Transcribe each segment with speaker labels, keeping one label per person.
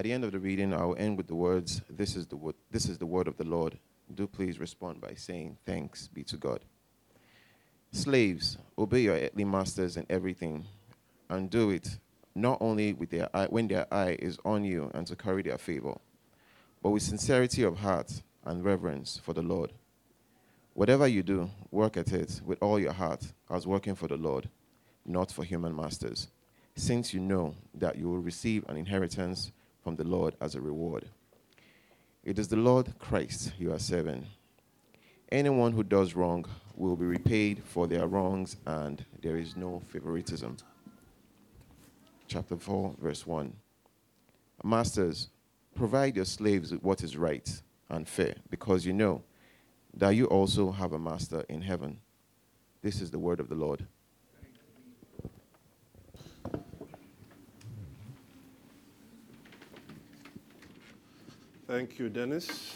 Speaker 1: At the end of the reading, I will end with the words, this is the, wo- this is the word of the Lord. Do please respond by saying, Thanks be to God. Slaves, obey your earthly masters in everything, and do it not only with their eye, when their eye is on you and to carry their favor, but with sincerity of heart and reverence for the Lord. Whatever you do, work at it with all your heart as working for the Lord, not for human masters, since you know that you will receive an inheritance from the Lord as a reward. It is the Lord Christ you are serving. Anyone who does wrong will be repaid for their wrongs, and there is no favoritism. Chapter 4, verse 1. Masters, provide your slaves with what is right and fair, because you know that you also have a master in heaven. This is the word of the Lord.
Speaker 2: Thank you, Dennis.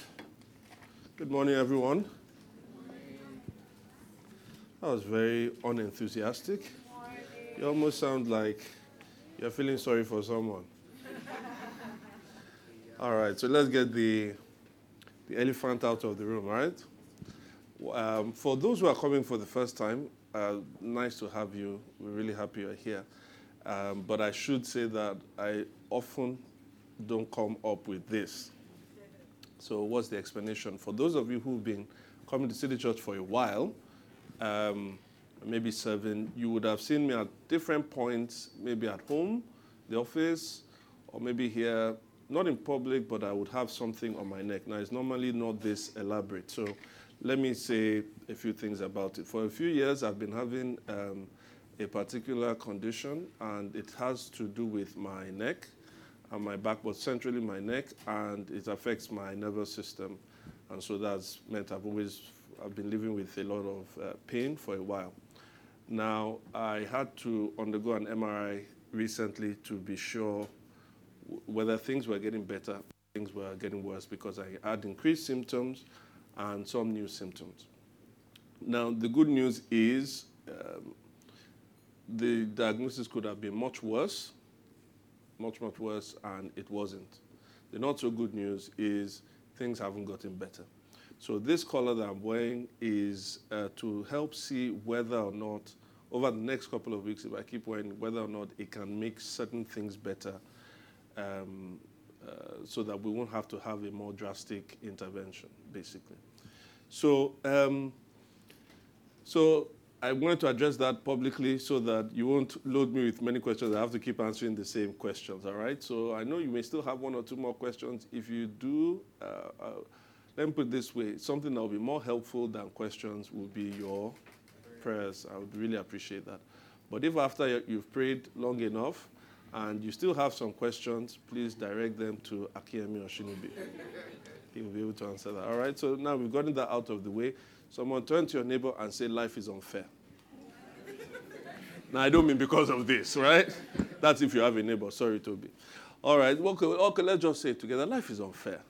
Speaker 2: Good morning, everyone. That was very unenthusiastic. You almost sound like you're feeling sorry for someone. All right, so let's get the, the elephant out of the room, all right? Um, for those who are coming for the first time, uh, nice to have you. We're really happy you're here. Um, but I should say that I often don't come up with this. So, what's the explanation? For those of you who've been coming to City Church for a while, um, maybe serving, you would have seen me at different points, maybe at home, the office, or maybe here, not in public, but I would have something on my neck. Now, it's normally not this elaborate. So, let me say a few things about it. For a few years, I've been having um, a particular condition, and it has to do with my neck my back, but centrally my neck, and it affects my nervous system. And so that's meant I've always I've been living with a lot of uh, pain for a while. Now I had to undergo an MRI recently to be sure w- whether things were getting better, things were getting worse because I had increased symptoms and some new symptoms. Now the good news is um, the diagnosis could have been much worse much, much worse, and it wasn't. The not so good news is things haven't gotten better. So, this color that I'm wearing is uh, to help see whether or not, over the next couple of weeks, if I keep wearing, whether or not it can make certain things better um, uh, so that we won't have to have a more drastic intervention, basically. So, um, so I wanted to address that publicly so that you won't load me with many questions. I have to keep answering the same questions, all right? So I know you may still have one or two more questions. If you do, uh, uh, let me put this way something that will be more helpful than questions will be your prayers. I would really appreciate that. But if after you've prayed long enough and you still have some questions, please direct them to Akiemi or Shinobi. he will be able to answer that. All right, so now we've gotten that out of the way. Someone turn to your neighbor and say, Life is unfair. now, I don't mean because of this, right? That's if you have a neighbor. Sorry, Toby. All right, okay, okay let's just say it together. Life is unfair.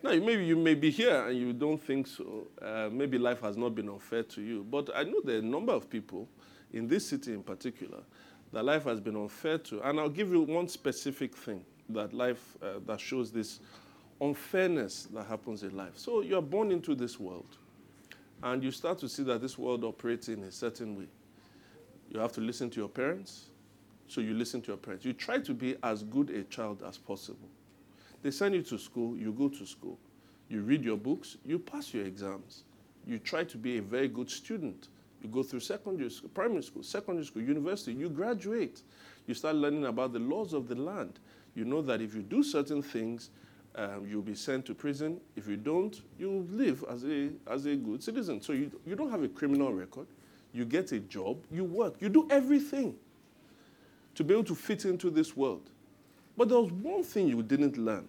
Speaker 2: Now, maybe you may be here and you don't think so. Uh, maybe life has not been unfair to you. But I know there are a number of people in this city in particular that life has been unfair to. And I'll give you one specific thing that life uh, that shows this unfairness that happens in life. So you're born into this world and you start to see that this world operates in a certain way. You have to listen to your parents, so you listen to your parents. You try to be as good a child as possible. They send you to school, you go to school. You read your books, you pass your exams. You try to be a very good student. You go through secondary school, primary school, secondary school, university, you graduate. You start learning about the laws of the land. You know that if you do certain things, um, you'll be sent to prison. If you don't, you'll live as a, as a good citizen. So you, you don't have a criminal record. You get a job, you work, you do everything. to be able to fit into this world. But there was one thing you didn't learn.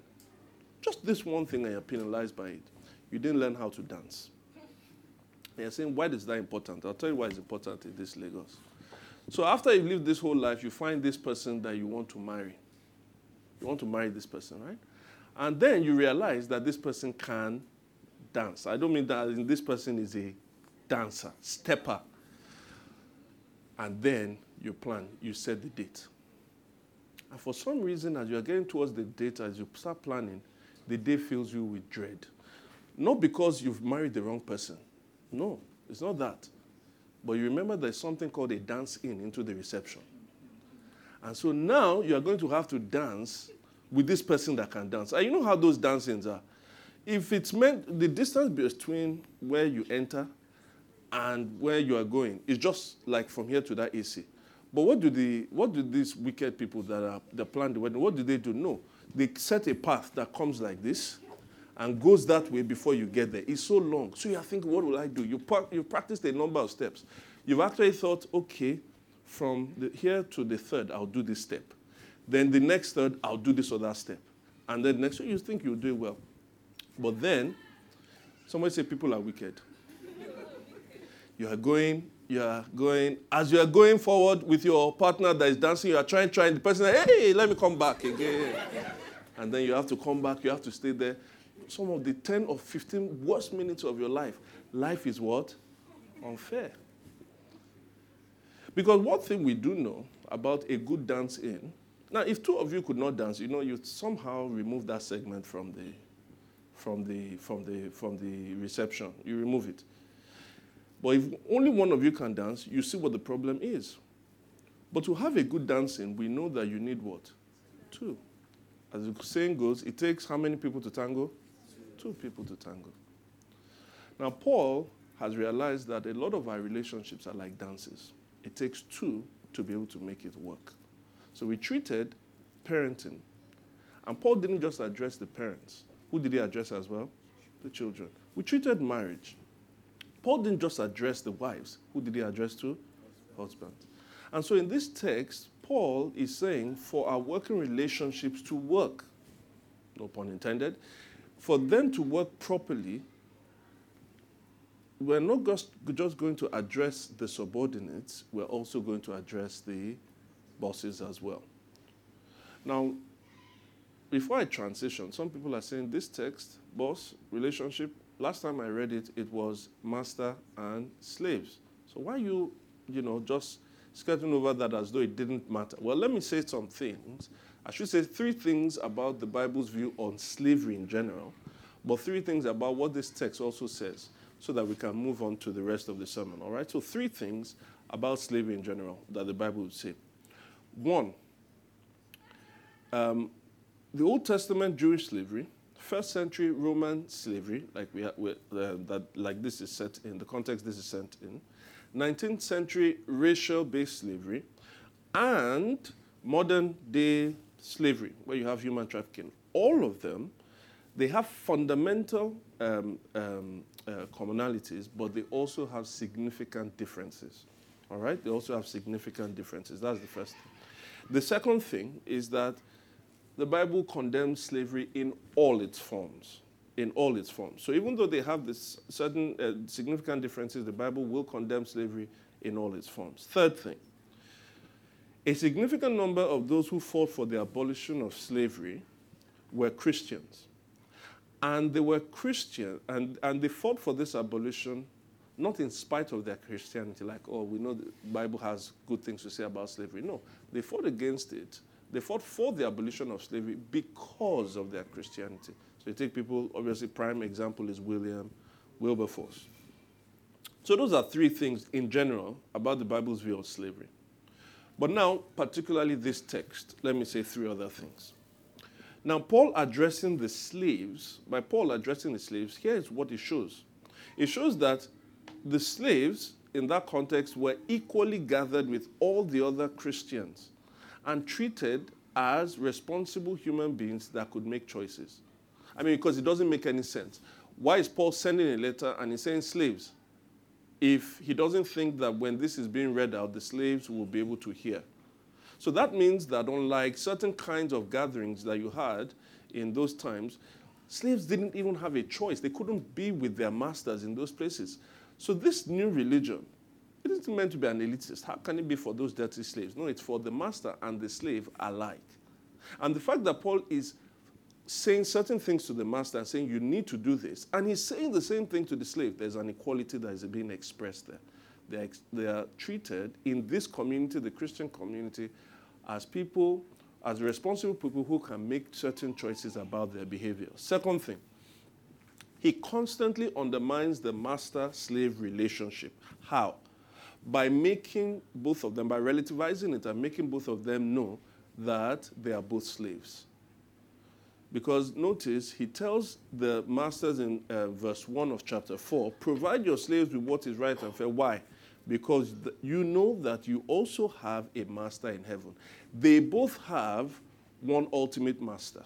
Speaker 2: Just this one thing, and you're penalized by it. You didn't learn how to dance. And you're saying, why is that important? I'll tell you why it's important in this Lagos. So after you live this whole life, you find this person that you want to marry. You want to marry this person, right? And then you realize that this person can dance. I don't mean that this person is a dancer, stepper. And then you plan, you set the date. And for some reason, as you are getting towards the date, as you start planning, the day fills you with dread. Not because you've married the wrong person. No, it's not that. But you remember there's something called a dance in into the reception. And so now you are going to have to dance with this person that can dance. And you know how those dancings are. If it's meant, the distance between where you enter and where you are going is just like from here to that AC. But what do the what do these wicked people that are that plan the wedding? What do they do? No, they set a path that comes like this, and goes that way before you get there. It's so long. So you're thinking, what will I do? You you practiced a number of steps. You've actually thought, okay, from the, here to the third, I'll do this step. Then the next third, I'll do this other step. And then next you think you'll do it well. But then, somebody say people are wicked. You are going, you are going, as you are going forward with your partner that is dancing, you are trying, trying, the person, hey, let me come back again. and then you have to come back, you have to stay there. Some of the 10 or 15 worst minutes of your life. Life is what? Unfair. Because one thing we do know about a good dance in, now if two of you could not dance, you know, you somehow remove that segment from the from the from the from the reception. You remove it. But if only one of you can dance, you see what the problem is. But to have a good dancing, we know that you need what? Two. As the saying goes, it takes how many people to tango? Two people to tango. Now, Paul has realized that a lot of our relationships are like dances. It takes two to be able to make it work. So we treated parenting. And Paul didn't just address the parents. Who did he address as well? The children. We treated marriage. Paul didn't just address the wives. Who did he address to? Husbands. And so in this text, Paul is saying for our working relationships to work, no pun intended, for them to work properly, we're not just, going to address the subordinates, we're also going to address the bosses as well. Now, before I transition, some people are saying this text, boss, relationship, last time I read it, it was master and slaves. So why you, you know, just skirting over that as though it didn't matter? Well, let me say some things. I should say three things about the Bible's view on slavery in general, but three things about what this text also says so that we can move on to the rest of the sermon. All right? So, three things about slavery in general that the Bible would say. One, um, the Old Testament Jewish slavery first century Roman slavery, like we, we uh, that like this is set in the context this is set in, 19th century racial-based slavery, and modern day slavery, where you have human trafficking. All of them, they have fundamental um, um, uh, commonalities, but they also have significant differences. All right, they also have significant differences. That's the first thing. The second thing is that the Bible condemns slavery in all its forms. In all its forms. So even though they have this certain uh, significant differences, the Bible will condemn slavery in all its forms. Third thing, a significant number of those who fought for the abolition of slavery were Christians. And they were Christian, and, and they fought for this abolition not in spite of their Christianity, like, oh, we know the Bible has good things to say about slavery. No, they fought against it they fought for the abolition of slavery because of their Christianity. So you take people, obviously, prime example is William Wilberforce. So those are three things in general about the Bible's view of slavery. But now, particularly this text, let me say three other things. Now, Paul addressing the slaves, by Paul addressing the slaves, here is what it shows. It shows that the slaves in that context were equally gathered with all the other Christians and treated as responsible human beings that could make choices. I mean, because it doesn't make any sense. Why is Paul sending a letter and he's saying slaves? If he doesn't think that when this is being read out, the slaves will be able to hear. So that means that unlike certain kinds of gatherings that you had in those times, slaves didn't even have a choice. They couldn't be with their masters in those places. So this new religion, it isn't meant to be an elitist. How can it be for those dirty slaves? No, it's for the master and the slave alike. And the fact that Paul is saying certain things to the master and saying, you need to do this, and he's saying the same thing to the slave, there's an equality that is being expressed there. They are, they are treated in this community, the Christian community, as people, as responsible people who can make certain choices about their behavior. Second thing, he constantly undermines the master slave relationship. How? By making both of them, by relativizing it and making both of them know that they are both slaves. Because notice, he tells the masters in uh, verse 1 of chapter 4 provide your slaves with what is right and fair. Why? Because th- you know that you also have a master in heaven. They both have one ultimate master,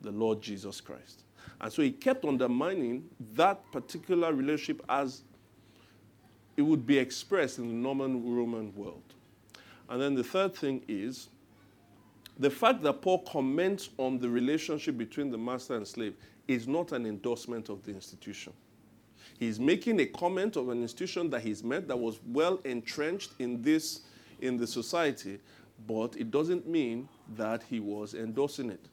Speaker 2: the Lord Jesus Christ. And so he kept undermining that particular relationship as it would be expressed in the Norman Roman world. And then the third thing is the fact that Paul comments on the relationship between the master and slave is not an endorsement of the institution. He's making a comment of an institution that he's met that was well entrenched in this in the society, but it doesn't mean that he was endorsing it.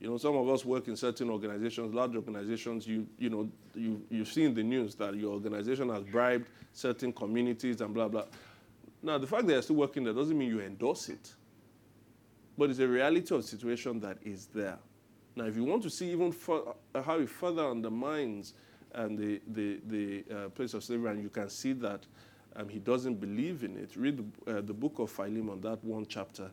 Speaker 2: You know, some of us work in certain organizations, large organizations, you, you know, you, you've seen the news that your organization has bribed certain communities and blah, blah. Now, the fact that you're still working there doesn't mean you endorse it but it's a reality of the situation that is there. Now, if you want to see even uh, how it further undermines um, the, the, the uh, place of slavery, and you can see that um, he doesn't believe in it, read the, uh, the book of Philemon, that one chapter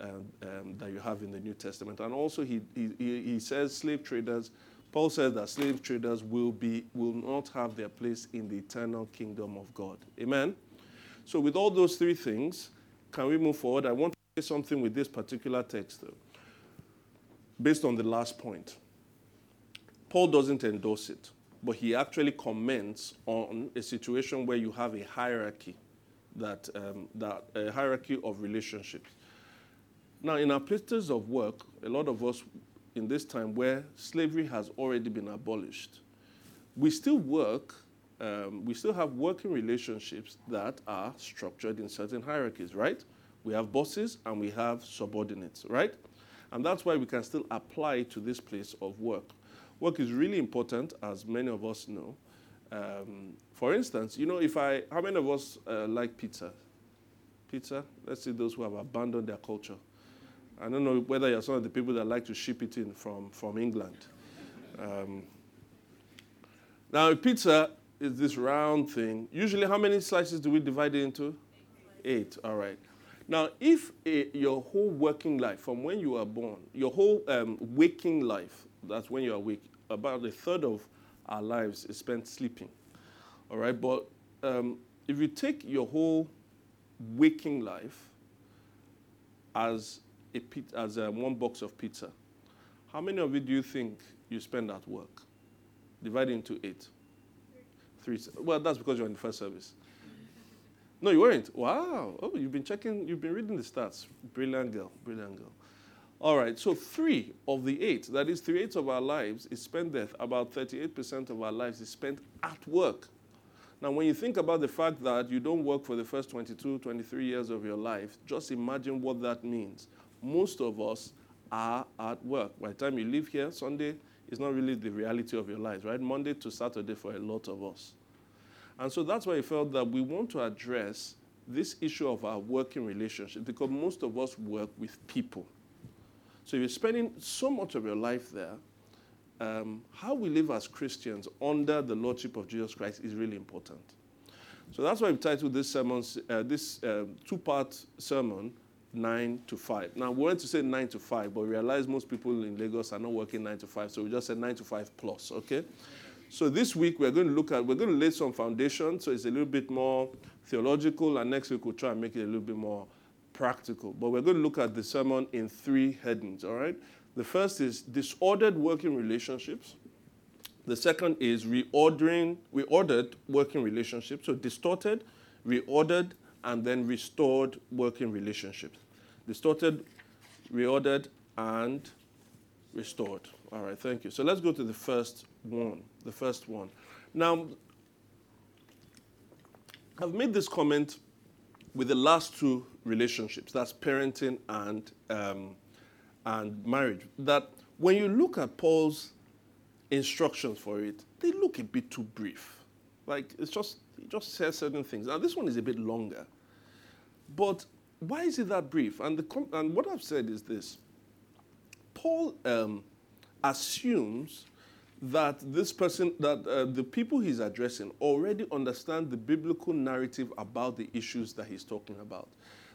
Speaker 2: um, um, that you have in the New Testament. And also, he, he, he says slave traders, Paul says that slave traders will, be, will not have their place in the eternal kingdom of God. Amen? So, with all those three things, can we move forward? I want to say something with this particular text, though, based on the last point. Paul doesn't endorse it, but he actually comments on a situation where you have a hierarchy, that, um, that a hierarchy of relationships. Now, in our places of work, a lot of us in this time where slavery has already been abolished, we still work, um, we still have working relationships that are structured in certain hierarchies, right? We have bosses and we have subordinates, right? And that's why we can still apply to this place of work. Work is really important, as many of us know. Um, for instance, you know, if I, how many of us uh, like pizza? Pizza? Let's see those who have abandoned their culture. I don't know whether you're some of the people that like to ship it in from, from England. Um, now, a pizza is this round thing. Usually, how many slices do we divide it into? Eight, all right. Now, if a, your whole working life, from when you are born, your whole um, waking life, that's when you are awake, about a third of our lives is spent sleeping. All right, but um, if you take your whole waking life as a as a one box of pizza, how many of it do you think you spend at work? Divide into eight. Three. Well, that's because you're in the first service. No, you weren't. Wow. Oh, you've been checking, you've been reading the stats. Brilliant girl, brilliant girl. All right, so three of the eight, that is three eighths of our lives, is spent there. About 38% of our lives is spent at work. Now, when you think about the fact that you don't work for the first 22, 23 years of your life, just imagine what that means. Most of us are at work. By the time you leave here, Sunday is not really the reality of your lives, right? Monday to Saturday for a lot of us. And so that's why I felt that we want to address this issue of our working relationship because most of us work with people. So you're spending so much of your life there, um, how we live as Christians under the lordship of Jesus Christ is really important. So that's why we titled this sermon, uh, this uh, two-part sermon, nine to five. Now we wanted to say nine to five, but we realized most people in Lagos are not working nine to five, so we just said nine to five plus. Okay. So this week we're going to look at, we're going to lay some foundation, so it's a little bit more theological, and next week we'll try and make it a little bit more practical. But we're going to look at the sermon in three headings, all right? The first is disordered working relationships. The second is reordering, reordered working relationships. So distorted, reordered, and then restored working relationships. Distorted, reordered, and restored. All right, thank you. So let's go to the first one. The first one. Now, I've made this comment with the last two relationships that's parenting and, um, and marriage. That when you look at Paul's instructions for it, they look a bit too brief. Like it's just, he just says certain things. Now, this one is a bit longer. But why is it that brief? And, the, and what I've said is this Paul um, assumes that this person, that uh, the people he's addressing already understand the biblical narrative about the issues that he's talking about.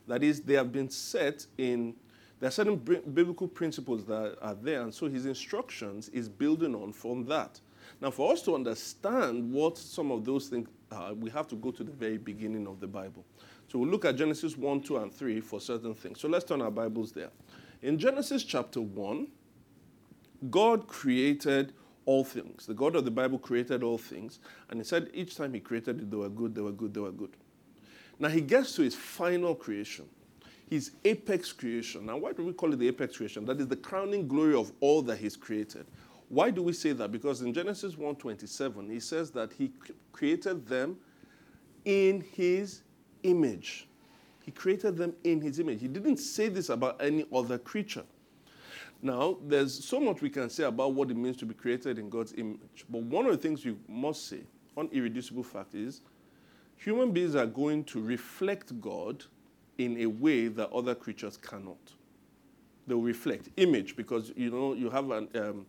Speaker 2: That is, they have been set in, there are certain biblical principles that are there, and so his instructions is building on from that. Now, for us to understand what some of those things are, we have to go to the very beginning of the Bible. So we'll look at Genesis 1, 2, and 3 for certain things. So let's turn our Bibles there. In Genesis chapter 1, God created all things. The God of the Bible created all things, and he said each time he created it, they were good, they were good, they were good. Now he gets to his final creation, his apex creation. Now, why do we call it the apex creation? That is the crowning glory of all that he's created. Why do we say that? Because in Genesis 1:27, he says that he created them in his image. He created them in his image. He didn't say this about any other creature. Now, there's so much we can say about what it means to be created in God's image. But one of the things you must say, one irreducible fact is human beings are going to reflect God in a way that other creatures cannot. They'll reflect image because you know you have an um,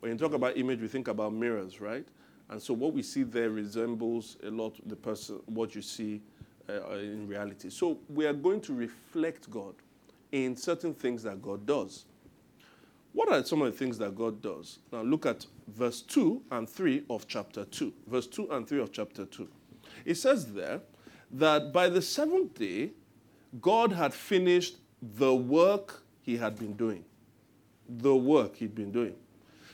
Speaker 2: when you talk about image, we think about mirrors, right? And so what we see there resembles a lot the person what you see uh, in reality. So we are going to reflect God in certain things that God does. What are some of the things that God does? Now look at verse 2 and 3 of chapter 2. Verse 2 and 3 of chapter 2. It says there that by the seventh day, God had finished the work he had been doing. The work he'd been doing.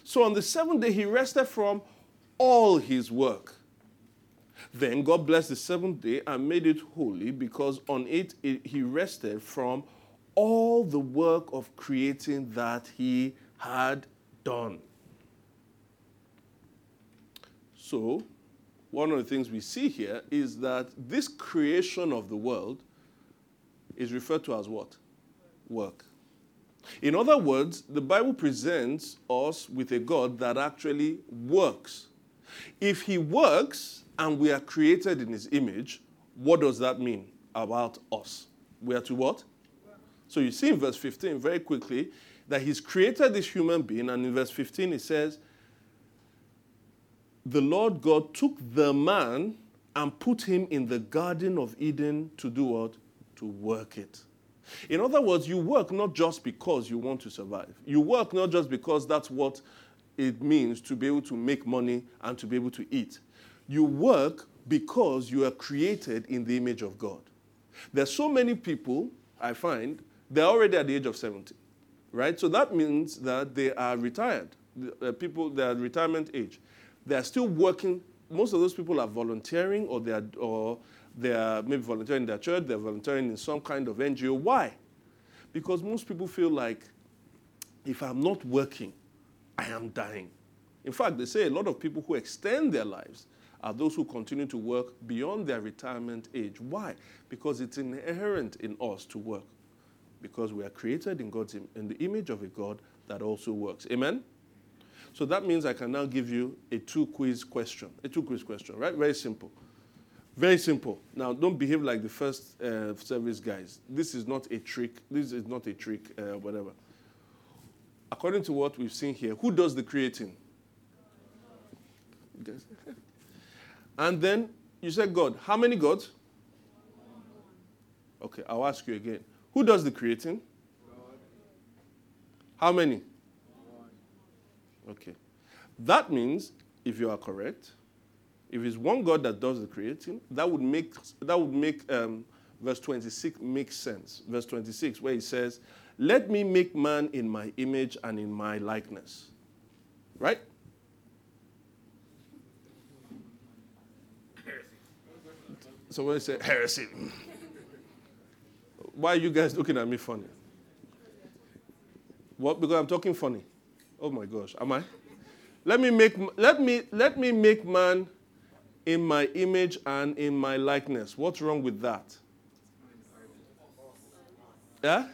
Speaker 2: So on the seventh day, he rested from all his work. Then God blessed the seventh day and made it holy because on it, it he rested from all the work of creating that he had done. So, one of the things we see here is that this creation of the world is referred to as what? Work. In other words, the Bible presents us with a God that actually works. If he works and we are created in his image, what does that mean about us? We are to what? So you see in verse 15 very quickly that he's created this human being, and in verse 15 it says, The Lord God took the man and put him in the Garden of Eden to do what? To work it. In other words, you work not just because you want to survive. You work not just because that's what it means to be able to make money and to be able to eat. You work because you are created in the image of God. There's so many people, I find, they're already at the age of 70, right? So that means that they are retired. The, uh, people, they're at retirement age. They are still working. Most of those people are volunteering or they are, or they are maybe volunteering in their church, they're volunteering in some kind of NGO. Why? Because most people feel like if I'm not working, I am dying. In fact, they say a lot of people who extend their lives are those who continue to work beyond their retirement age. Why? Because it's inherent in us to work because we are created in God's Im- in the image of a God that also works. Amen. So that means I can now give you a two quiz question. A two quiz question, right? Very simple. Very simple. Now, don't behave like the first uh, service guys. This is not a trick. This is not a trick, uh, whatever. According to what we've seen here, who does the creating? and then you said God. How many gods? Okay, I'll ask you again. Who does the creating? God. How many? One. Okay. That means, if you are correct, if it's one God that does the creating, that would make that would make um, verse 26 make sense. Verse 26, where he says, "Let me make man in my image and in my likeness." Right? So when he say heresy, why are you guys looking at me funny? What? Because I'm talking funny. Oh my gosh, am I? Let me make let me let me make man in my image and in my likeness. What's wrong with that? Yeah?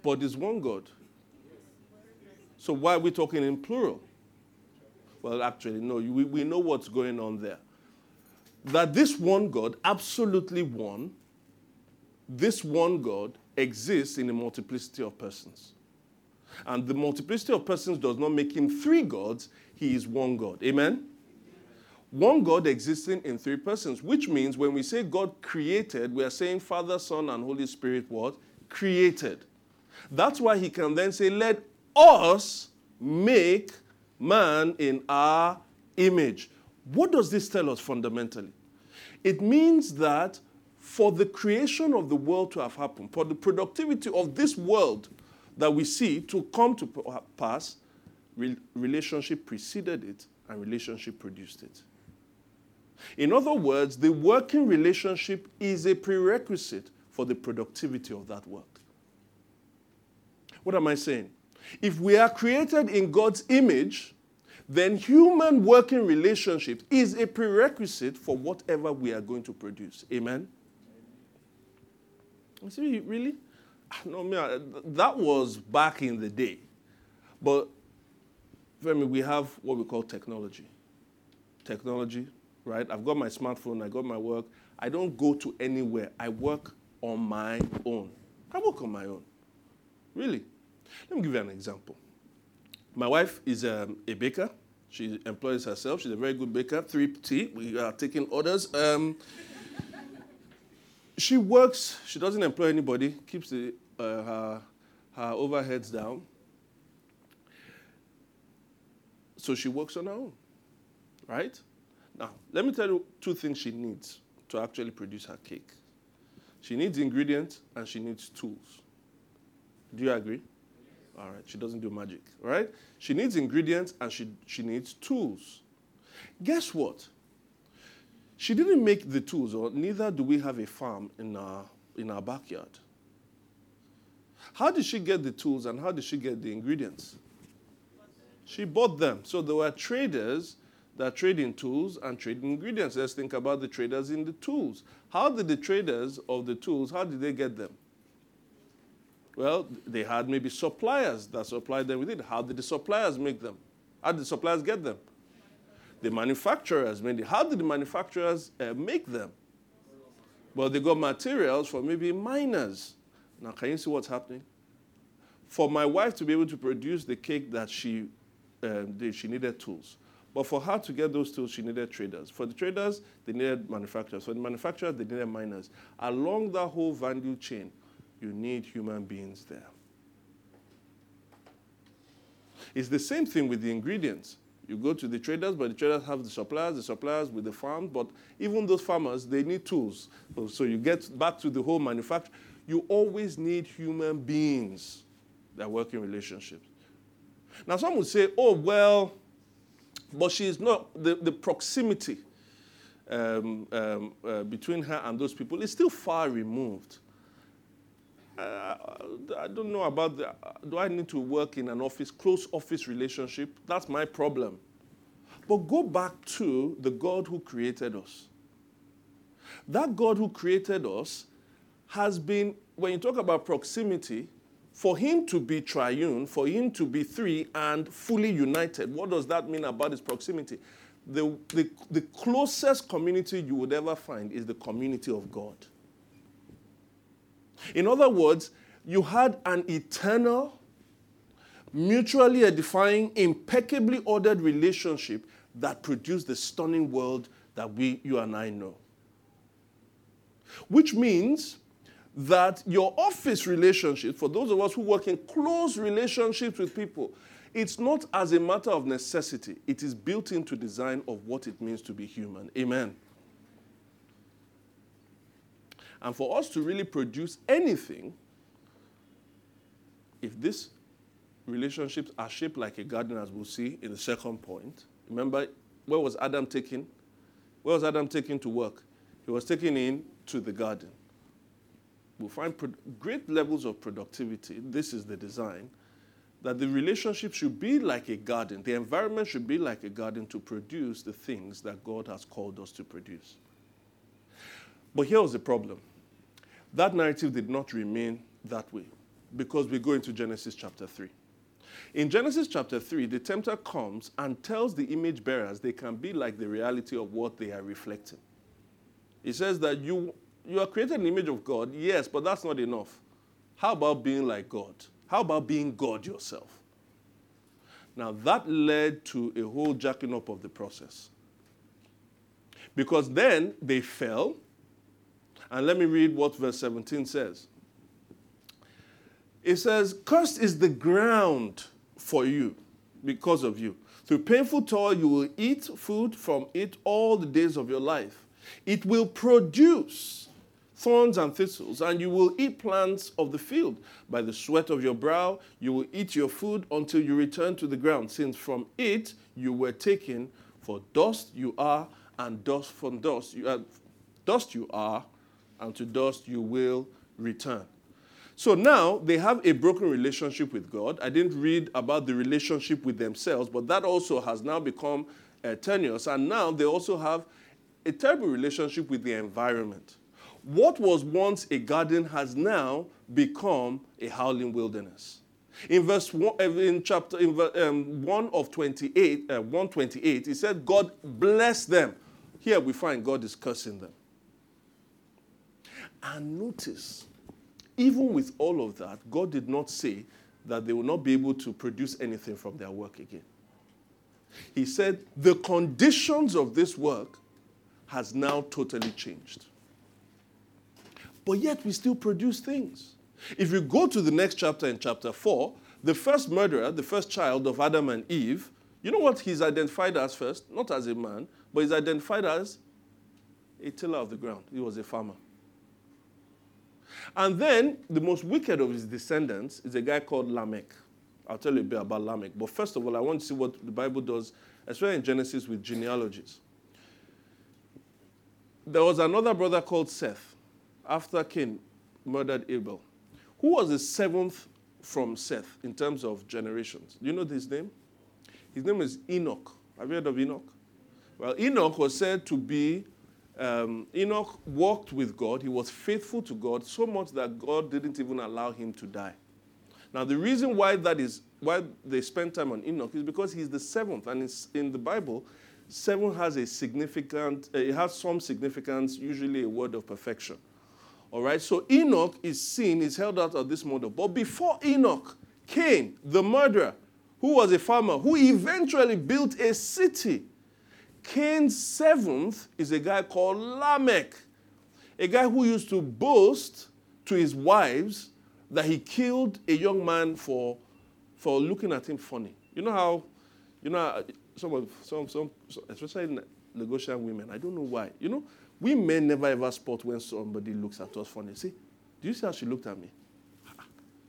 Speaker 2: But it's one God. So why are we talking in plural? Well, actually, no, we, we know what's going on there. That this one God, absolutely one, this one God exists in a multiplicity of persons. And the multiplicity of persons does not make him three gods, he is one God. Amen? One God existing in three persons, which means when we say God created, we are saying Father, Son, and Holy Spirit what? Created. That's why he can then say, Let us make man in our image. What does this tell us fundamentally? It means that for the creation of the world to have happened, for the productivity of this world that we see to come to pass, relationship preceded it and relationship produced it. In other words, the working relationship is a prerequisite for the productivity of that work. What am I saying? If we are created in God's image, then human working relationship is a prerequisite for whatever we are going to produce. Amen? You see, really? No, that was back in the day. But, Femi, we have what we call technology. Technology, right? I've got my smartphone, I got my work. I don't go to anywhere. I work on my own. I work on my own. Really. Let me give you an example. My wife is um, a baker. She employs herself. She's a very good baker. 3T. We are taking orders. Um, she works. She doesn't employ anybody. Keeps the, uh, her, her overheads down. So she works on her own. Right? Now, let me tell you two things she needs to actually produce her cake. She needs ingredients and she needs tools. Do you agree? All right, she doesn't do magic, right? She needs ingredients and she, she needs tools. Guess what? She didn't make the tools, or neither do we have a farm in our, in our backyard. How did she get the tools and how did she get the ingredients? She bought them. So there were traders that trade in tools and trade in ingredients. Let's think about the traders in the tools. How did the traders of the tools, how did they get them? Well, they had maybe suppliers that supplied them with it. How did the suppliers make them? How did the suppliers get them? The manufacturers made it. How did the manufacturers uh, make them? Well, they got materials from maybe miners. Now, can you see what's happening? For my wife to be able to produce the cake that she um, did, she needed tools. But for her to get those tools, she needed traders. For the traders, they needed manufacturers. For the manufacturers, they needed miners. Along that whole value chain, you need human beings there. It's the same thing with the ingredients. You go to the traders, but the traders have the suppliers, the suppliers with the farms, but even those farmers, they need tools. So you get back to the whole manufacture. You always need human beings that work in relationships. Now, some would say, oh, well, but she is not, the, the proximity um, um, uh, between her and those people is still far removed. I don't know about the, do I need to work in an office, close office relationship? That's my problem. But go back to the God who created us. That God who created us has been, when you talk about proximity, for him to be triune, for him to be three and fully united, what does that mean about his proximity? The, the, the closest community you would ever find is the community of God. In other words, you had an eternal, mutually edifying, impeccably ordered relationship that produced the stunning world that we, you and I know. Which means that your office relationship, for those of us who work in close relationships with people, it's not as a matter of necessity. It is built into the design of what it means to be human. Amen. And for us to really produce anything, if these relationships are shaped like a garden, as we'll see in the second point, remember, where was Adam taken? Where was Adam taken to work? He was taken in to the garden. we'll find pro- great levels of productivity. This is the design. That the relationship should be like a garden. The environment should be like a garden to produce the things that God has called us to produce. But here was the problem that narrative did not remain that way because we go into Genesis chapter 3. In Genesis chapter 3, the tempter comes and tells the image bearers they can be like the reality of what they are reflecting. He says that you, you are created an image of God, yes, but that's not enough. How about being like God? How about being God yourself? Now, that led to a whole jacking up of the process. Because then they fell, and let me read what verse 17 says. It says, Cursed is the ground for you because of you. Through painful toil, you will eat food from it all the days of your life. It will produce thorns and thistles, and you will eat plants of the field. By the sweat of your brow, you will eat your food until you return to the ground, since from it you were taken. For dust you are, and dust from dust you are, dust you are, and to dust you will return. So now they have a broken relationship with God. I didn't read about the relationship with themselves, but that also has now become uh, tenuous. And now they also have a terrible relationship with the environment. What was once a garden has now become a howling wilderness. In verse one, uh, in chapter in um, one of twenty eight, uh, one twenty eight, he said, "God bless them." Here we find God is cursing them. And notice even with all of that, God did not say that they will not be able to produce anything from their work again. He said the conditions of this work has now totally changed. But yet we still produce things. If you go to the next chapter in chapter 4, the first murderer, the first child of Adam and Eve, you know what he's identified as first? Not as a man, but he's identified as a tiller of the ground. He was a farmer. And then the most wicked of his descendants is a guy called Lamech. I'll tell you a bit about Lamech. But first of all, I want to see what the Bible does, especially in Genesis with genealogies. There was another brother called Seth after Cain murdered Abel. Who was the seventh from Seth in terms of generations? Do you know his name? His name is Enoch. Have you heard of Enoch? Well, Enoch was said to be um, Enoch walked with God. He was faithful to God so much that God didn't even allow him to die. Now, the reason why that is why they spend time on Enoch is because he's the seventh, and in the Bible, seven has a significant. Uh, it has some significance, usually a word of perfection. All right. So Enoch is seen, is held out of this model. But before Enoch, Cain, the murderer, who was a farmer, who eventually built a city Cain's seventh is a guy called Lamech, a guy who used to boast to his wives that he killed a young man for, for looking at him funny. You know how, you know, some of some, some especially Lagosian women, I don't know why. You know, we men never ever spot when somebody looks at us funny. See, do you see how she looked at me?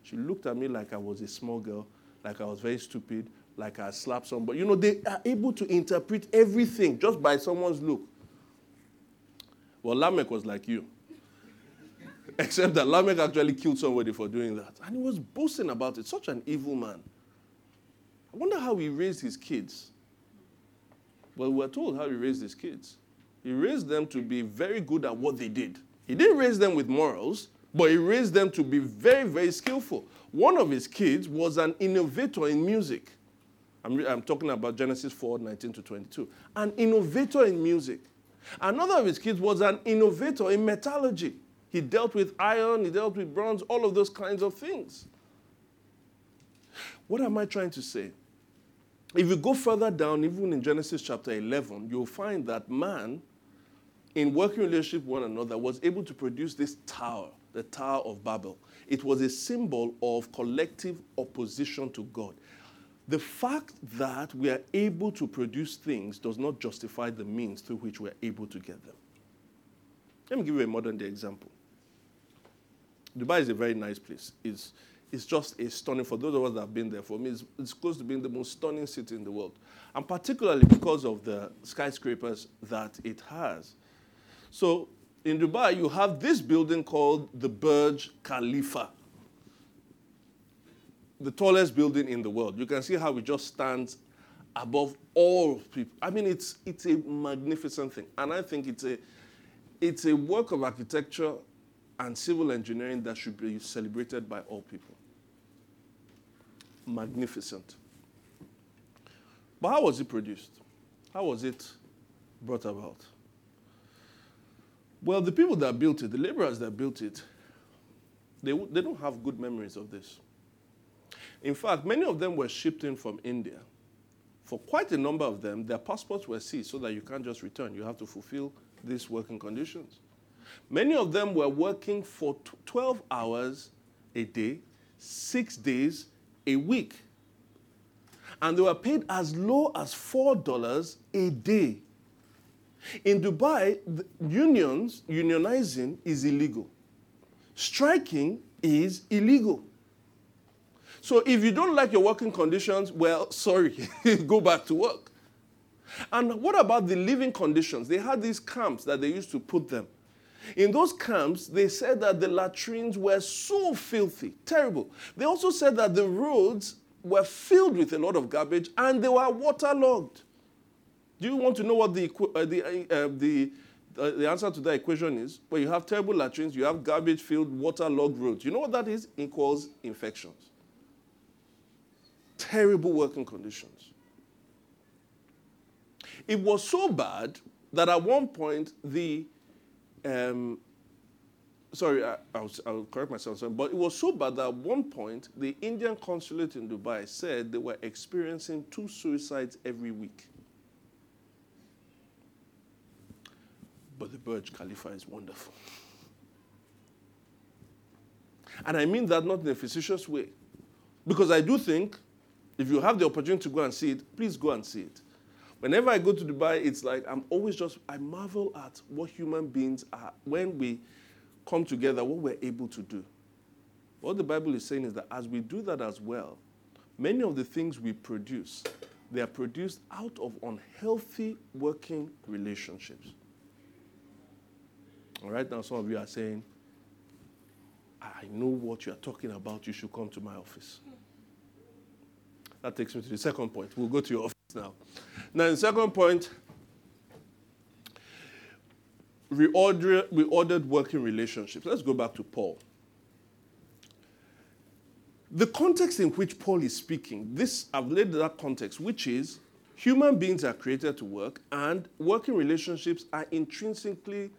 Speaker 2: She looked at me like I was a small girl, like I was very stupid, like I slap somebody. You know, they are able to interpret everything just by someone's look. Well, Lamech was like you. Except that Lamech actually killed somebody for doing that. And he was boasting about it. Such an evil man. I wonder how he raised his kids. Well, we're told how he raised his kids. He raised them to be very good at what they did. He didn't raise them with morals, but he raised them to be very, very skillful. One of his kids was an innovator in music. I'm, I'm talking about Genesis 4 19 to 22. An innovator in music. Another of his kids was an innovator in metallurgy. He dealt with iron, he dealt with bronze, all of those kinds of things. What am I trying to say? If you go further down, even in Genesis chapter 11, you'll find that man, in working relationship with one another, was able to produce this tower, the Tower of Babel. It was a symbol of collective opposition to God. The fact that we are able to produce things does not justify the means through which we are able to get them. Let me give you a modern day example. Dubai is a very nice place. It's, it's just a stunning, for those of us that have been there, for me, it's, it's close to being the most stunning city in the world. And particularly because of the skyscrapers that it has. So in Dubai, you have this building called the Burj Khalifa, the tallest building in the world. You can see how it just stands above all people. I mean, it's, it's a magnificent thing. And I think it's a, it's a work of architecture and civil engineering that should be celebrated by all people. Magnificent. But how was it produced? How was it brought about? Well, the people that built it, the laborers that built it, they, they don't have good memories of this. In fact, many of them were shipped in from India. For quite a number of them, their passports were seized so that you can't just return. You have to fulfill these working conditions. Many of them were working for 12 hours a day, six days a week. And they were paid as low as $4 a day. In Dubai, unions, unionizing is illegal. Striking is illegal. So if you don't like your working conditions, well, sorry, go back to work. And what about the living conditions? They had these camps that they used to put them. In those camps, they said that the latrines were so filthy, terrible. They also said that the roads were filled with a lot of garbage and they were waterlogged. Do you want to know what the, uh, the, uh, the, uh, the answer to that equation is? Well, you have terrible latrines, you have garbage filled, waterlogged roads. You know what that is? It causes infections. Terrible working conditions. It was so bad that at one point the um, sorry, I, will I'll correct myself, but it was so bad that at one point the Indian consulate in Dubai said they were experiencing two suicides every week. But the Burj Khalifa is wonderful. And I mean that not in a facetious way. Because I do think if you have the opportunity to go and see it, please go and see it. Whenever I go to Dubai, it's like I'm always just, I marvel at what human beings are when we come together, what we're able to do. What the Bible is saying is that as we do that as well, many of the things we produce, they are produced out of unhealthy working relationships. All right, now some of you are saying, I know what you are talking about, you should come to my office. That takes me to the second point. We'll go to your office now. Now, the second point, reorder, reordered working relationships. Let's go back to Paul. The context in which Paul is speaking, this I've laid that context, which is human beings are created to work, and working relationships are intrinsically,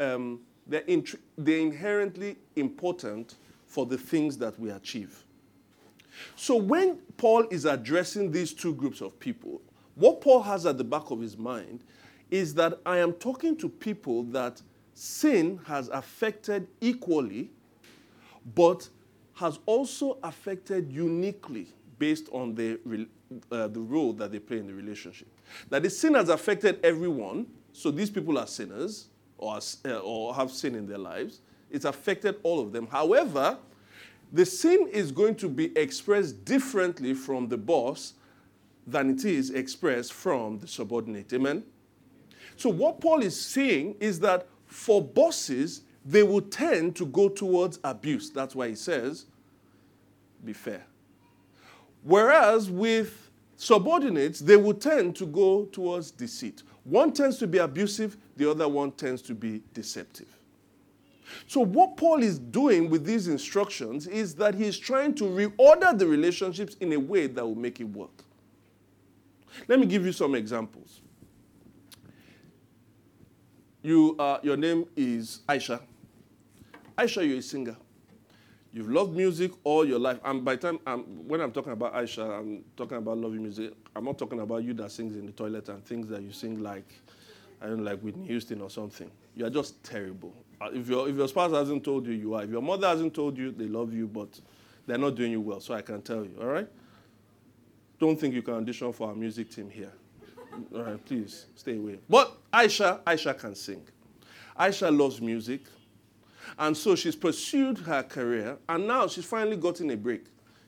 Speaker 2: um, they're, int- they're inherently important for the things that we achieve. So when Paul is addressing these two groups of people, what Paul has at the back of his mind is that I am talking to people that sin has affected equally, but has also affected uniquely based on the, uh, the role that they play in the relationship. That the sin has affected everyone, so these people are sinners or, uh, or have sin in their lives. It's affected all of them. However, the sin is going to be expressed differently from the boss than it is expressed from the subordinate. Amen? So, what Paul is saying is that for bosses, they will tend to go towards abuse. That's why he says, be fair. Whereas with subordinates, they will tend to go towards deceit. One tends to be abusive, the other one tends to be deceptive. So, what Paul is doing with these instructions is that he's trying to reorder the relationships in a way that will make it work. Let me give you some examples. You, uh, your name is Aisha. Aisha, you're a singer. You've loved music all your life. And by time I'm, when I'm talking about Aisha, I'm talking about loving music. I'm not talking about you that sings in the toilet and things that you sing like, I don't know, like Whitney Houston or something. You are just terrible. Uh, if your, if your spouse hasn't told you, you are. If your mother hasn't told you, they love you, but they're not doing you well. So I can tell you, all right? Don't think you can audition for our music team here. All right, please stay away. But Aisha, Aisha can sing. Aisha loves music. And so she's pursued her career, and now she's finally gotten a break.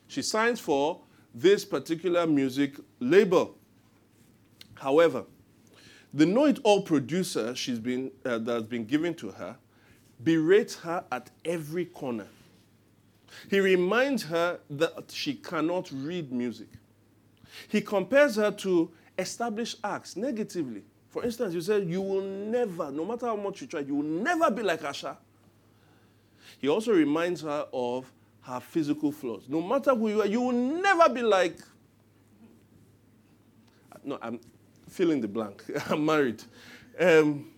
Speaker 2: She signs for this particular music label. However, the know it all producer she's been, uh, that's been given to her berates her at every corner. He reminds her that she cannot read music. He compares her to established acts negatively. For instance, you said, You will never, no matter how much you try, you will never be like Asa. He also reminds her of her physical flaws. No matter who you are, you will never be like. No, I'm filling the blank. I'm married. Um,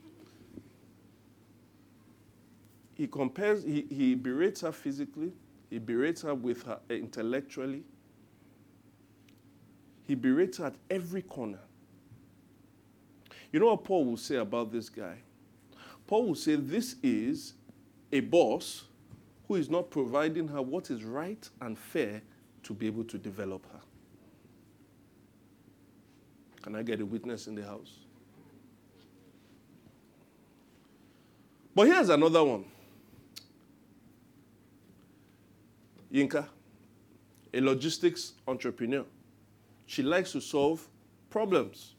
Speaker 2: he compares, he, he berates her physically, he berates her with her uh, intellectually, he berates her at every corner. You know what Paul will say about this guy? Paul will say this is a boss who is not providing her what is right and fair to be able to develop her. Can I get a witness in the house? But here's another one. Yinka, a logistics entrepreneur. She likes to solve problems.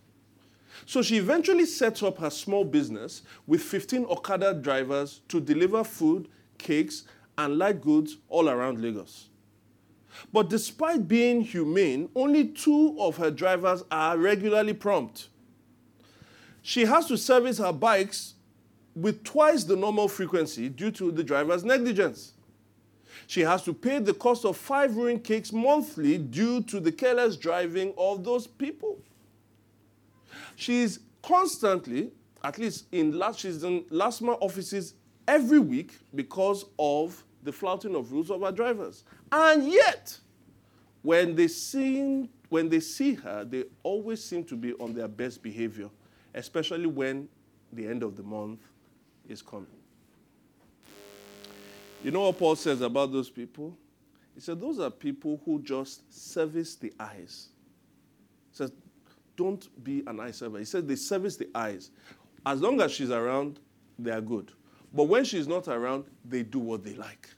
Speaker 2: So she eventually sets up her small business with 15 Okada drivers to deliver food, cakes, and light goods all around Lagos. But despite being humane, only two of her drivers are regularly prompt. She has to service her bikes with twice the normal frequency due to the driver's negligence. She has to pay the cost of five ruined cakes monthly due to the careless driving of those people. She's constantly, at least in last, she's in LASTMA offices every week because of the flouting of rules of our drivers. And yet, when they see, when they see her, they always seem to be on their best behavior, especially when the end of the month is coming. You know what Paul says about those people? He said, Those are people who just service the eyes. He says, Don't be an eye server. He said, They service the eyes. As long as she's around, they are good. But when she's not around, they do what they like.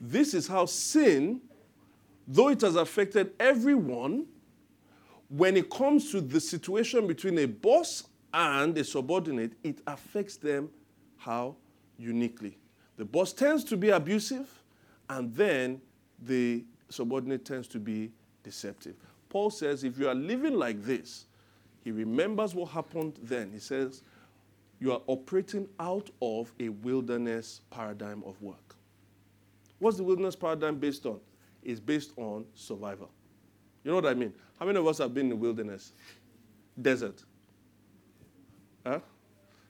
Speaker 2: This is how sin, though it has affected everyone, when it comes to the situation between a boss and a subordinate, it affects them how uniquely. The boss tends to be abusive, and then the subordinate tends to be deceptive. Paul says if you are living like this, he remembers what happened then. He says, you are operating out of a wilderness paradigm of work. What's the wilderness paradigm based on? It's based on survival. You know what I mean? How many of us have been in the wilderness? Desert. Huh?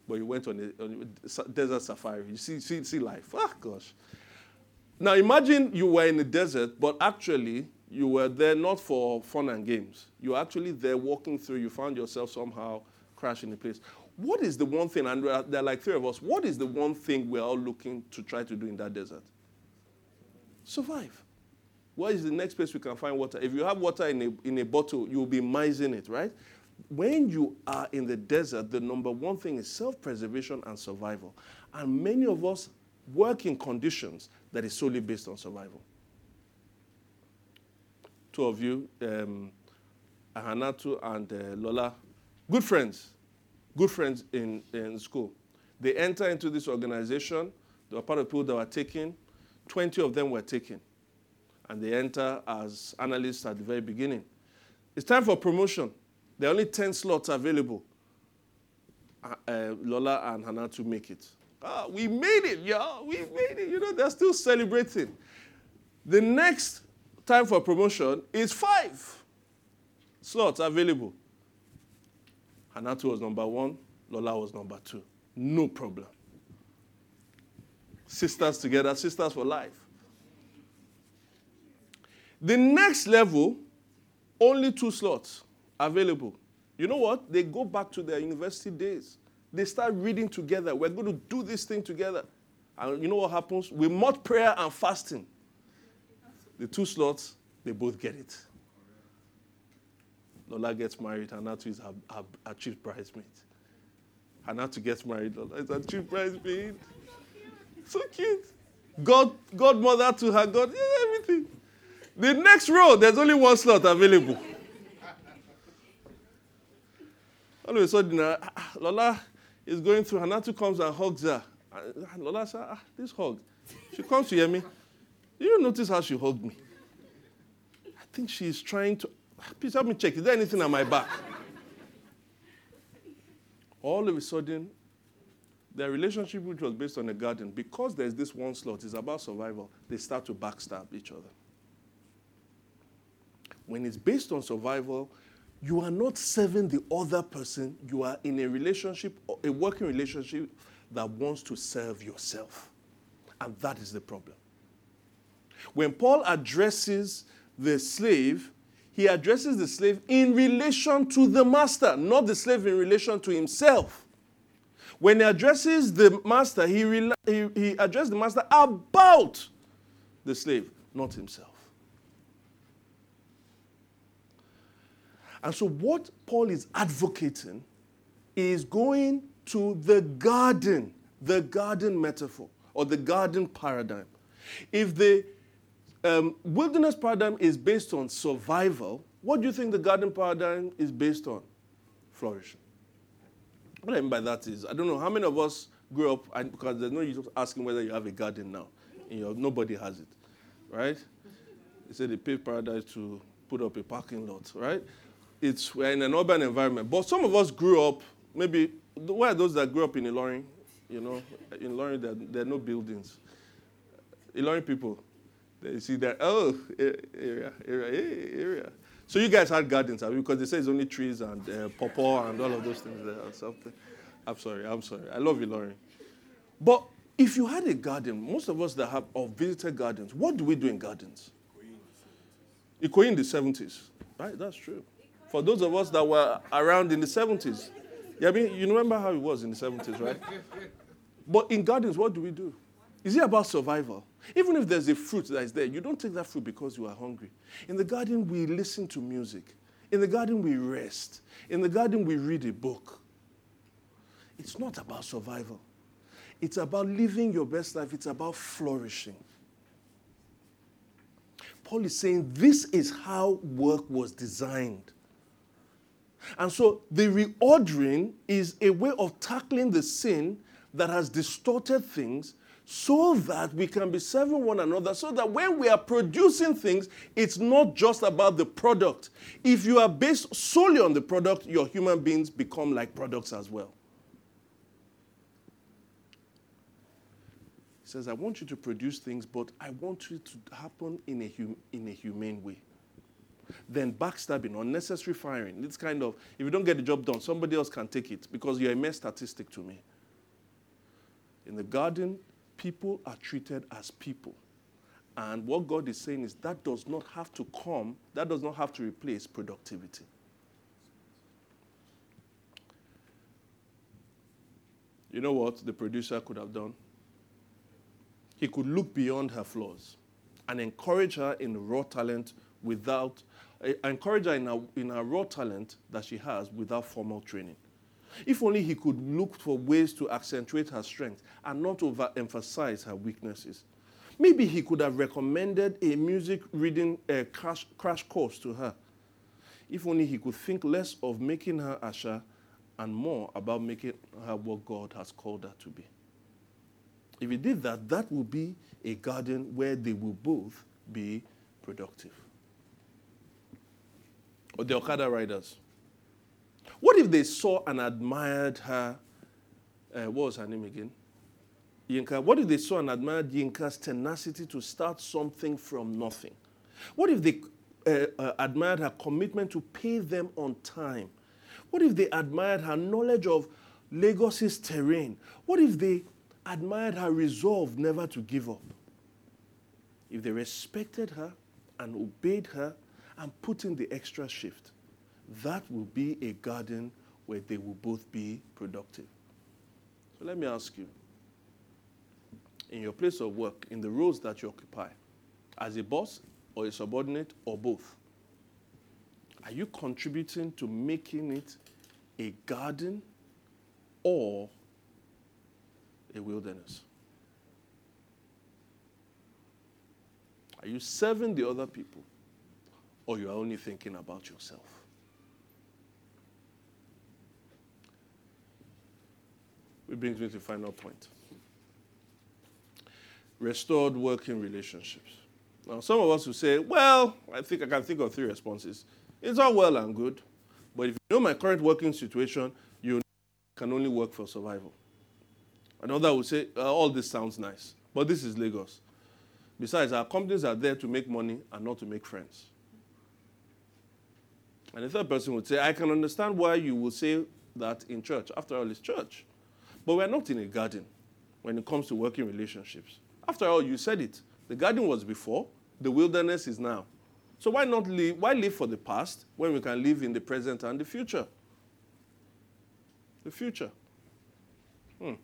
Speaker 2: But you went on a, on a desert safari. You see, see, see life. Ah, gosh. Now imagine you were in the desert, but actually you were there not for fun and games. You were actually there walking through. You found yourself somehow crashing the place. What is the one thing, and there are like three of us, what is the one thing we're all looking to try to do in that desert? Survive. What is the next place we can find water? If you have water in a, in a bottle, you'll be mising it, right? When you are in the desert, the number one thing is self preservation and survival. And many of us work in conditions that is solely based on survival. Two of you, um, Ahanatu and uh, Lola, good friends, good friends in, in school. They enter into this organization. They were part of people that were taken. 20 of them were taken. And they enter as analysts at the very beginning. It's time for promotion. There are only 10 slots available. Uh, uh, Lola and Hanatu make it. Ah, we made it, y'all. We made it. You know, they're still celebrating. The next time for promotion is five slots available. Hanatu was number one, Lola was number two. No problem. Sisters together, sisters for life. The next level, only two slots available. You know what? They go back to their university days. They start reading together. We're going to do this thing together. And you know what happens? We mod prayer and fasting the two slots, they both get it. Lola gets married, Hanatu is her, her, her chief bridesmaid. Hanatu gets married, Lola is her chief bridesmaid. So cute. God, godmother to her, God, yeah, everything. The next row, there's only one slot available. All of a sudden, uh, ah, Lola is going through. Hanatu comes and hugs her. And Lola says, ah, this hug. She comes to hear me. You notice how she hugged me? I think she's trying to. Please help me check. Is there anything on my back? All of a sudden, their relationship, which was based on a garden, because there's this one slot, is about survival, they start to backstab each other. When it's based on survival, you are not serving the other person, you are in a relationship, a working relationship that wants to serve yourself. And that is the problem. When Paul addresses the slave, he addresses the slave in relation to the master, not the slave in relation to himself. When he addresses the master, he, re- he, he addresses the master about the slave, not himself. And so, what Paul is advocating is going to the garden, the garden metaphor, or the garden paradigm. If the um, wilderness paradigm is based on survival, what do you think the garden paradigm is based on? Flourishing. What I mean by that is, I don't know how many of us grew up, and because there's no use asking whether you have a garden now. Your, nobody has it, right? They said they paid paradise to put up a parking lot, right? It's we're in an urban environment, but some of us grew up. Maybe where are those that grew up in Ilorin? You know, in Ilorin there, there are no buildings. Ilorin people, they see that oh area area area. So you guys had gardens, because they say it's only trees and uh, pawpaw and all of those things there or something. I'm sorry, I'm sorry. I love Ilorin. But if you had a garden, most of us that have or visited gardens, what do we do in gardens? In the 70s. Right, that's true. For those of us that were around in the 70s. Yeah, I mean, you remember how it was in the 70s, right? But in gardens, what do we do? Is it about survival? Even if there's a fruit that is there, you don't take that fruit because you are hungry. In the garden, we listen to music. In the garden, we rest. In the garden, we read a book. It's not about survival, it's about living your best life, it's about flourishing. Paul is saying this is how work was designed. And so the reordering is a way of tackling the sin that has distorted things so that we can be serving one another, so that when we are producing things, it's not just about the product. If you are based solely on the product, your human beings become like products as well. He says, I want you to produce things, but I want it to happen in a, hum- in a humane way. Then backstabbing, unnecessary firing, this kind of, if you don't get the job done, somebody else can take it because you're a mere statistic to me. In the garden, people are treated as people. And what God is saying is that does not have to come, that does not have to replace productivity. You know what the producer could have done? He could look beyond her flaws and encourage her in raw talent without, uh, encourage her in her, in her raw talent that she has without formal training. If only he could look for ways to accentuate her strength and not overemphasize her weaknesses. Maybe he could have recommended a music reading uh, crash, crash course to her. If only he could think less of making her Asa and more about making her what God has called her to be. If he did that, that would be a garden where they will both be productive. Or the Okada riders. What if they saw and admired her? Uh, what was her name again? Yinka. What if they saw and admired Yinka's tenacity to start something from nothing? What if they uh, uh, admired her commitment to pay them on time? What if they admired her knowledge of Lagos's terrain? What if they admired her resolve never to give up? If they respected her and obeyed her and put in the extra shift, that will be a garden where they will both be productive. So let me ask you in your place of work, in the roles that you occupy, as a boss or a subordinate or both, are you contributing to making it a garden or a wilderness? Are you serving the other people or you are only thinking about yourself? It brings me to the final point. Restored working relationships. Now, some of us will say, well, I think I can think of three responses. It's all well and good, but if you know my current working situation, you can only work for survival. Another will say, uh, all this sounds nice, but this is Lagos. Besides, our companies are there to make money and not to make friends. And the third person would say, I can understand why you will say that in church. After all, it's church. But we're not in a garden when it comes to working relationships. After all, you said it. The garden was before, the wilderness is now. So why not live, why live for the past when we can live in the present and the future? The future. Hmm.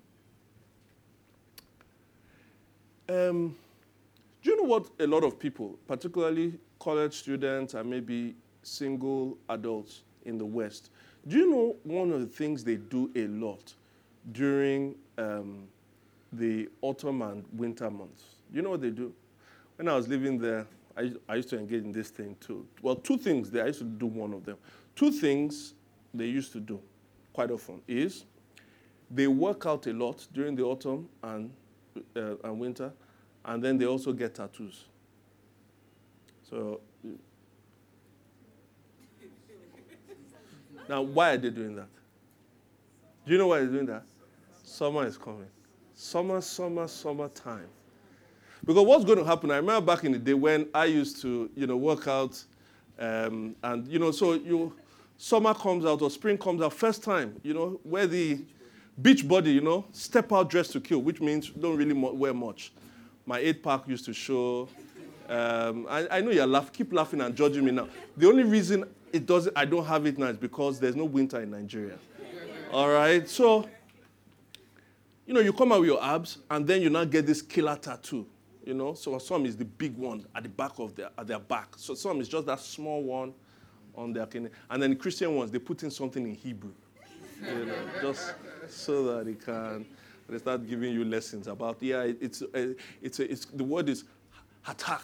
Speaker 2: Um, do you know what a lot of people, particularly college students and maybe single adults in the West, do you know one of the things they do a lot during um, the autumn and winter months? Do you know what they do? When I was living there, I, I used to engage in this thing too. Well, two things there. I used to do one of them. Two things they used to do quite often is they work out a lot during the autumn and, uh, and winter, and then they also get tattoos. So, now why are they doing that? Do you know why they're doing that? Summer is coming. Summer, summer, summer time. Because what's going to happen? I remember back in the day when I used to, you know, work out, um, and you know, so you, summer comes out or spring comes out, first time, you know, where the beach body, you know, step out dressed to kill, which means don't really wear much. My eight pack used to show. Um, I, I, know you laugh, keep laughing and judging me now. The only reason it doesn't, I don't have it now because there's no winter in Nigeria. All right, so you know, you come out with your abs, and then you now get this killer tattoo. You know, so some is the big one at the back of their at their back. So some is just that small one on their kidney. And then the Christian ones, they put in something in Hebrew. You know, just so that it can they start giving you lessons about yeah, it's it's, a, it's the word is hatak.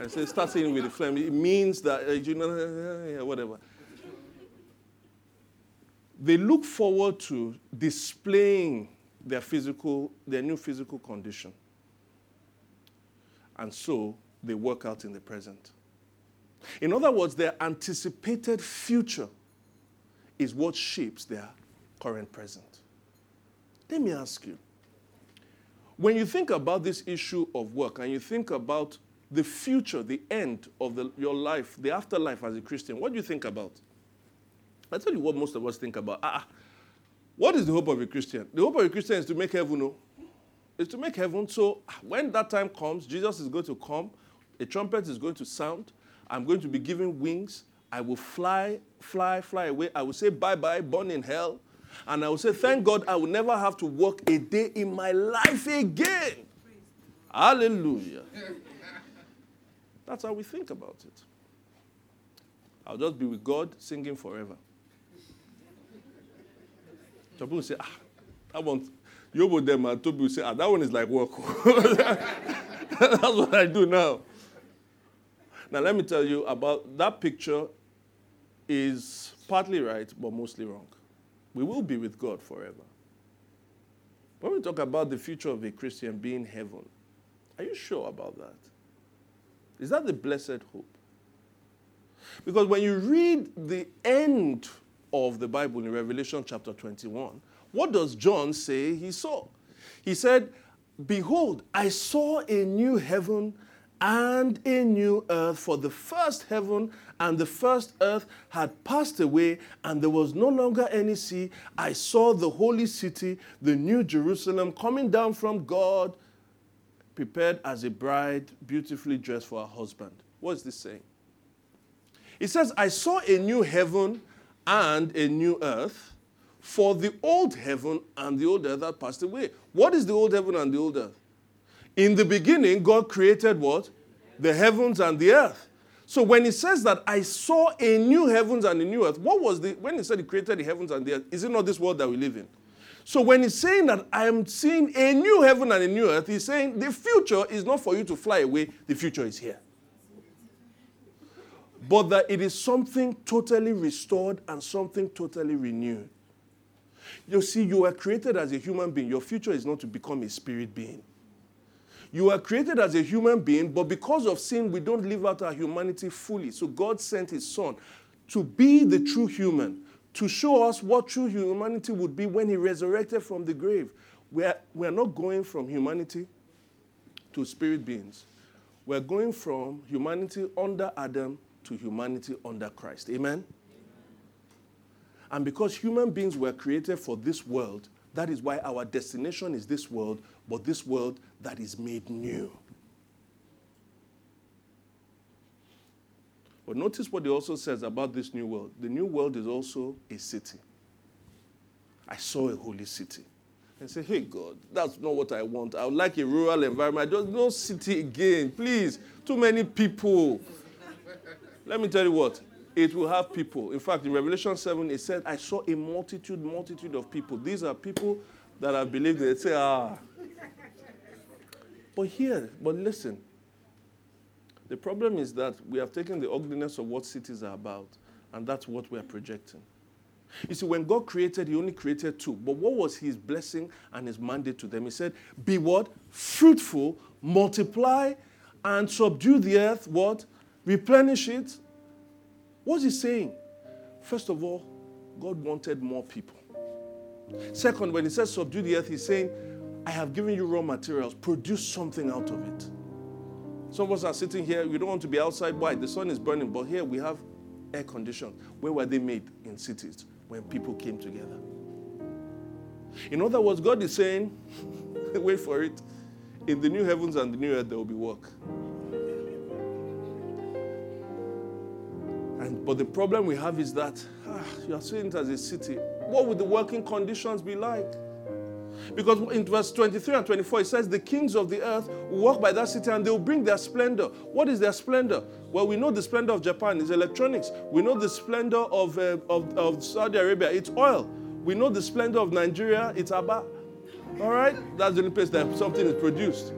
Speaker 2: And so start saying with the flame. It means that uh, you know whatever. They look forward to displaying their physical, their new physical condition. And so they work out in the present. In other words, their anticipated future is what shapes their current present. Let me ask you when you think about this issue of work and you think about the future, the end of the, your life, the afterlife as a Christian, what do you think about? I tell you what most of us think about. Ah, what is the hope of a Christian? The hope of a Christian is to make heaven, no? Is to make heaven. So when that time comes, Jesus is going to come, a trumpet is going to sound, I'm going to be given wings, I will fly, fly, fly away. I will say bye bye, born in hell. And I will say, thank God I will never have to work a day in my life again. Hallelujah. That's how we think about it. I'll just be with God singing forever. Some people say, ah, that one, Yobo them and Toby will say, ah, that one is like work. That's what I do now. Now, let me tell you about that picture is partly right, but mostly wrong. We will be with God forever. When we talk about the future of a Christian being heaven, are you sure about that? Is that the blessed hope? Because when you read the end of the Bible in Revelation chapter 21, what does John say he saw? He said, Behold, I saw a new heaven and a new earth, for the first heaven and the first earth had passed away, and there was no longer any sea. I saw the holy city, the new Jerusalem, coming down from God, prepared as a bride, beautifully dressed for her husband. What is this saying? It says, I saw a new heaven and a new earth, for the old heaven and the old earth had passed away. What is the old heaven and the old earth? In the beginning, God created what? The heavens and the earth. So when he says that I saw a new heavens and a new earth, what was the when he said he created the heavens and the earth? Is it not this world that we live in? So when he's saying that I am seeing a new heaven and a new earth, he's saying the future is not for you to fly away, the future is here but that it is something totally restored and something totally renewed. You see, you were created as a human being. Your future is not to become a spirit being. You were created as a human being, but because of sin, we don't live out our humanity fully. So God sent His Son to be the true human, to show us what true humanity would be when He resurrected from the grave. We're, we're not going from humanity to spirit beings. We're going from humanity under Adam to humanity under Christ. Amen? And because human beings were created for this world, that is why our destination is this world, but this world that is made new. But notice what he also says about this new world. The new world is also a city. I saw a holy city. And say, hey God, that's not what I want. I would like a rural environment. Just no city again, please. Too many people. Let me tell you what, it will have people. In fact, in Revelation 7, it said, I saw a multitude, multitude of people. These are people that have believed They Say, ah. But here, but listen. The problem is that we have taken the ugliness of what cities are about, and that's what we are projecting. You see, when God created, He only created two. But what was His blessing and His mandate to them? He said, Be what? Fruitful, multiply, and subdue the earth, what? Replenish it, What's he saying? First of all, God wanted more people. Second, when he says subdue the earth, he's saying, I have given you raw materials, produce something out of it. Some of us are sitting here, we don't want to be outside. Why? The sun is burning, but here we have air conditioned. Where were they made? In cities, when people came together. In other words, God is saying, wait for it, in the new heavens and the new earth, there will be work. And, but the problem we have is that ah, you are seeing it as a city. What would the working conditions be like? Because in verse 23 and 24, it says, The kings of the earth walk by that city and they will bring their splendor. What is their splendor? Well, we know the splendor of Japan is electronics. We know the splendor of, uh, of, of Saudi Arabia, it's oil. We know the splendor of Nigeria, it's Aba. All right? That's the only place that something is produced.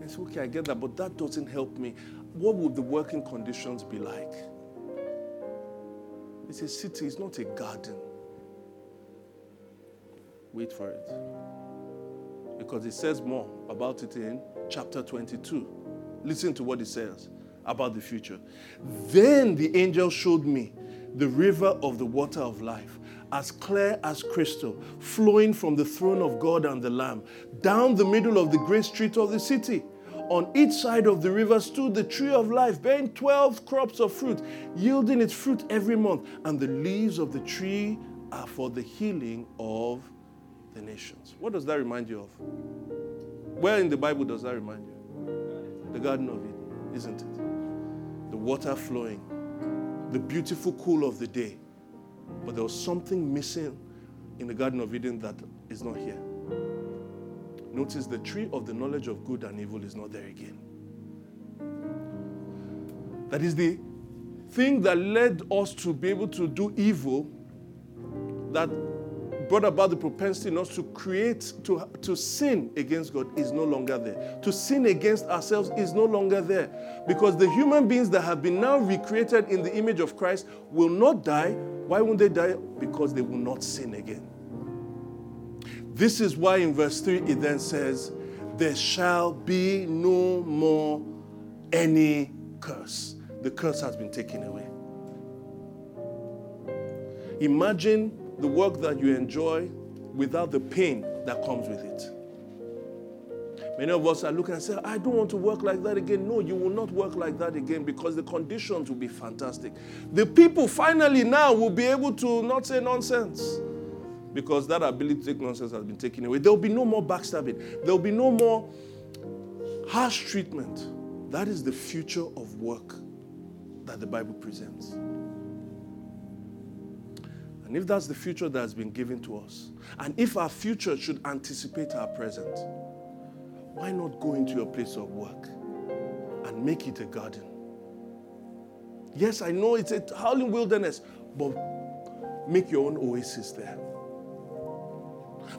Speaker 2: I It's okay, I get that, but that doesn't help me what would the working conditions be like? It's a city, it's not a garden. Wait for it. Because it says more about it in chapter 22. Listen to what it says about the future. Then the angel showed me the river of the water of life, as clear as crystal, flowing from the throne of God and the Lamb, down the middle of the great street of the city. On each side of the river stood the tree of life, bearing 12 crops of fruit, yielding its fruit every month. And the leaves of the tree are for the healing of the nations. What does that remind you of? Where in the Bible does that remind you? The Garden of Eden, isn't it? The water flowing, the beautiful cool of the day. But there was something missing in the Garden of Eden that is not here. Notice the tree of the knowledge of good and evil is not there again. That is the thing that led us to be able to do evil, that brought about the propensity us to create, to, to sin against God is no longer there. To sin against ourselves is no longer there. Because the human beings that have been now recreated in the image of Christ will not die. Why won't they die? Because they will not sin again. This is why in verse 3 it then says, There shall be no more any curse. The curse has been taken away. Imagine the work that you enjoy without the pain that comes with it. Many of us are looking and say, I don't want to work like that again. No, you will not work like that again because the conditions will be fantastic. The people finally now will be able to not say nonsense because that ability to take nonsense has been taken away. There will be no more backstabbing. There will be no more harsh treatment. That is the future of work that the Bible presents. And if that's the future that has been given to us, and if our future should anticipate our present, why not go into your place of work and make it a garden? Yes, I know it's a howling wilderness, but make your own oasis there.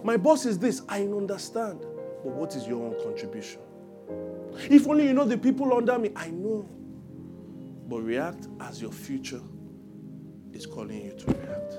Speaker 2: My boss is this. I understand. But what is your own contribution? If only you know the people under me. I know. But react as your future is calling you to react.